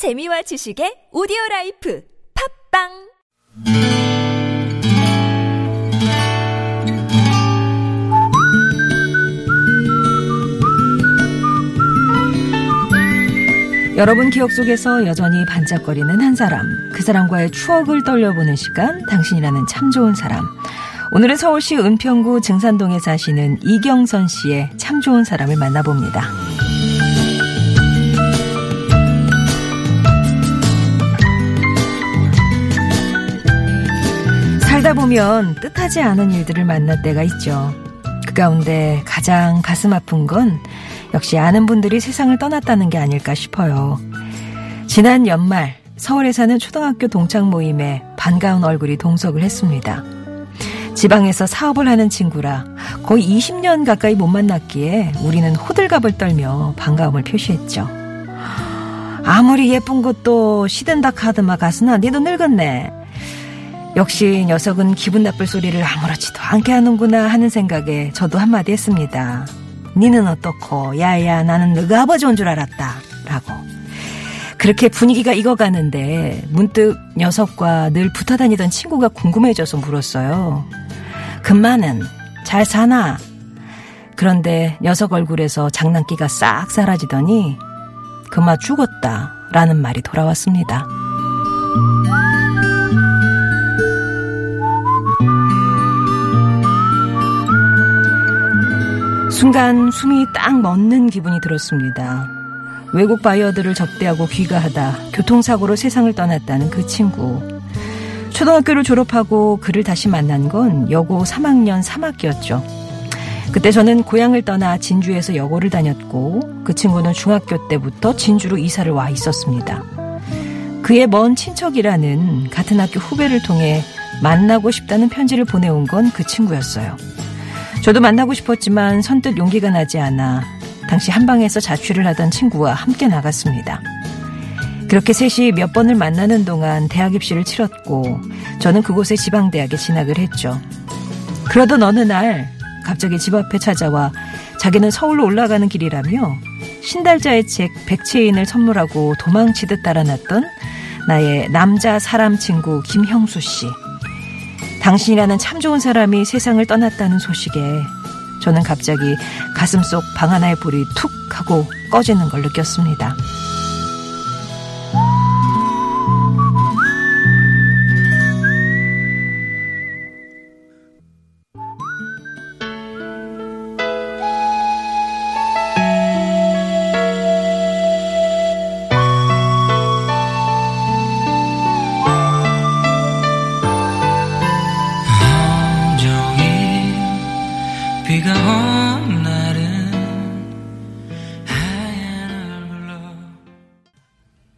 재미와 지식의 오디오 라이프 팟빵 여러분 기억 속에서 여전히 반짝거리는 한 사람, 그 사람과의 추억을 떠올려보는 시간, 당신이라는 참 좋은 사람. 오늘은 서울시 은평구 증산동에 사시는 이경선 씨의 참 좋은 사람을 만나봅니다. 살다 보면 뜻하지 않은 일들을 만날 때가 있죠. 그 가운데 가장 가슴 아픈 건 역시 아는 분들이 세상을 떠났다는 게 아닐까 싶어요. 지난 연말 서울에 사는 초등학교 동창 모임에 반가운 얼굴이 동석을 했습니다. 지방에서 사업을 하는 친구라 거의 20년 가까이 못 만났기에 우리는 호들갑을 떨며 반가움을 표시했죠. 아무리 예쁜 것도 시든다 카드마 가스나 니도 늙었네. 역시 녀석은 기분 나쁠 소리를 아무렇지도 않게 하는구나 하는 생각에 저도 한마디 했습니다. 니는 어떻고 야야 나는 너가 아버지 온 줄 알았다 라고 그렇게 분위기가 익어가는데 문득 녀석과 늘 붙어 다니던 친구가 궁금해져서 물었어요. 금마는 잘 사나? 그런데 녀석 얼굴에서 장난기가 싹 사라지더니 금마 죽었다 라는 말이 돌아왔습니다. 순간 숨이 딱 멎는 기분이 들었습니다. 외국 바이어들을 접대하고 귀가하다 교통사고로 세상을 떠났다는 그 친구. 초등학교를 졸업하고 그를 다시 만난 건 여고 3학년 3학기였죠. 그때 저는 고향을 떠나 진주에서 여고를 다녔고 그 친구는 중학교 때부터 진주로 이사를 와 있었습니다. 그의 먼 친척이라는 같은 학교 후배를 통해 만나고 싶다는 편지를 보내온 건 그 친구였어요. 저도 만나고 싶었지만 선뜻 용기가 나지 않아 당시 한방에서 자취를 하던 친구와 함께 나갔습니다. 그렇게 셋이 몇 번을 만나는 동안 대학 입시를 치렀고 저는 그곳의 지방대학에 진학을 했죠. 그러던 어느 날 갑자기 집 앞에 찾아와 자기는 서울로 올라가는 길이라며 신달자의 책 백채인을 선물하고 도망치듯 따라났던 나의 남자 사람 친구 김형수 씨. 당신이라는 참 좋은 사람이 세상을 떠났다는 소식에 저는 갑자기 가슴 속 방 하나의 불이 툭 하고 꺼지는 걸 느꼈습니다.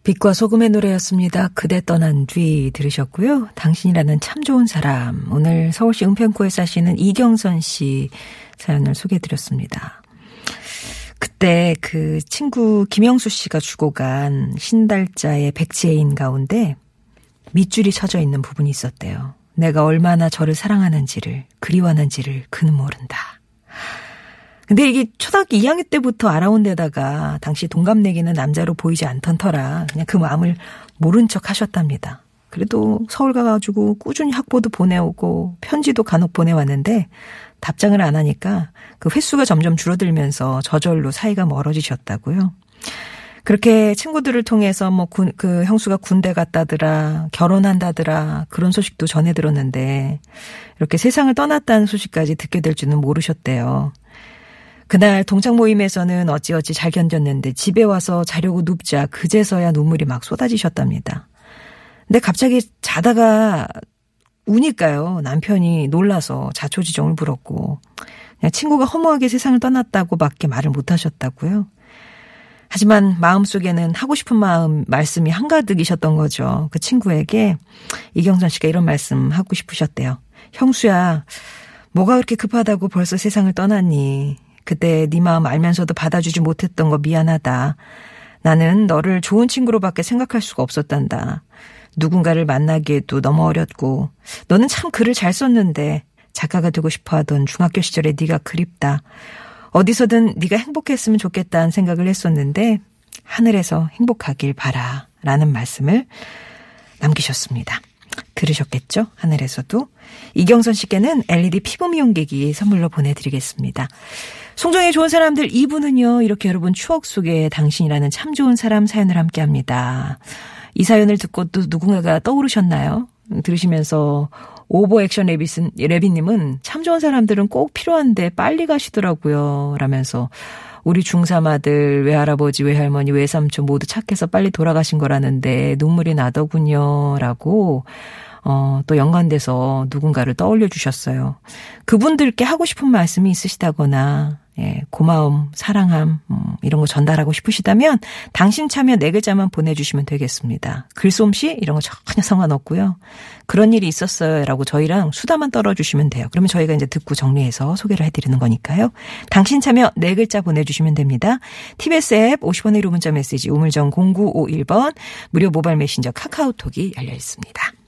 빛과 소금의 노래였습니다. 그대 떠난 뒤 들으셨고요. 당신이라는 참 좋은 사람. 오늘 서울시 은평구에 사시는 이경선 씨 사연을 소개해 드렸습니다. 그때 그 친구 김영수 씨가 주고 간 신달자의 백지애인 가운데 밑줄이 쳐져 있는 부분이 있었대요. 내가 얼마나 저를 사랑하는지를, 그리워하는지를 그는 모른다. 근데 이게 초등학교 2학년 때부터 알아온 데다가 당시 동갑내기는 남자로 보이지 않던 터라 그냥 그 마음을 모른 척 하셨답니다. 그래도 서울 가가지고 꾸준히 학보도 보내오고 편지도 간혹 보내왔는데 답장을 안 하니까 그 횟수가 점점 줄어들면서 저절로 사이가 멀어지셨다고요. 그렇게 친구들을 통해서 뭐그 형수가 군대 갔다더라, 결혼한다더라, 그런 소식도 전해 들었는데, 이렇게 세상을 떠났다는 소식까지 듣게 될 줄은 모르셨대요. 그날 동창 모임에서는 어찌어찌 잘 견뎠는데 집에 와서 자려고 눕자 그제서야 눈물이 막 쏟아지셨답니다. 근데 갑자기 자다가 우니까요. 남편이 놀라서 자초지종을 부렸고 그냥 친구가 허무하게 세상을 떠났다고밖에 말을 못 하셨다고요. 하지만 마음속에는 하고 싶은 마음 말씀이 한가득이셨던 거죠. 그 친구에게 이경선 씨가 이런 말씀 하고 싶으셨대요. 형수야, 뭐가 그렇게 급하다고 벌써 세상을 떠났니? 그때 네 마음 알면서도 받아주지 못했던 거 미안하다. 나는 너를 좋은 친구로밖에 생각할 수가 없었단다. 누군가를 만나기에도 너무 어렸고 너는 참 글을 잘 썼는데 작가가 되고 싶어 하던 중학교 시절에 네가 그립다. 어디서든 네가 행복했으면 좋겠다는 생각을 했었는데 하늘에서 행복하길 바라. 라는 말씀을 남기셨습니다. 들으셨겠죠? 하늘에서도. 이경선 씨께는 LED 피부 미용기기 선물로 보내드리겠습니다. 송정의 좋은 사람들 2부는요, 이렇게 여러분 추억 속에 당신이라는 참 좋은 사람 사연을 함께 합니다. 이 사연을 듣고 또 누군가가 떠오르셨나요? 들으시면서 오버 액션 레비슨, 레비님은 참 좋은 사람들은 꼭 필요한데 빨리 가시더라고요. 라면서 우리 중3 아들, 외할아버지, 외할머니, 외삼촌 모두 착해서 빨리 돌아가신 거라는데 눈물이 나더군요. 라고 어, 또 연관돼서 누군가를 떠올려 주셨어요. 그분들께 하고 싶은 말씀이 있으시다거나, 예, 고마움, 사랑함, 음, 이런 거 전달하고 싶으시다면, 당신 참여 네 글자만 보내주시면 되겠습니다. 글솜씨? 이런 거 전혀 상관없고요. 그런 일이 있었어요. 라고 저희랑 수다만 떨어주시면 돼요. 그러면 저희가 이제 듣고 정리해서 소개를 해드리는 거니까요. 당신 참여 네 글자 보내주시면 됩니다. TBS 앱 50원의 1호 문자 메시지 우물정 0951번 무료 모바일 메신저 카카오톡이 열려 있습니다.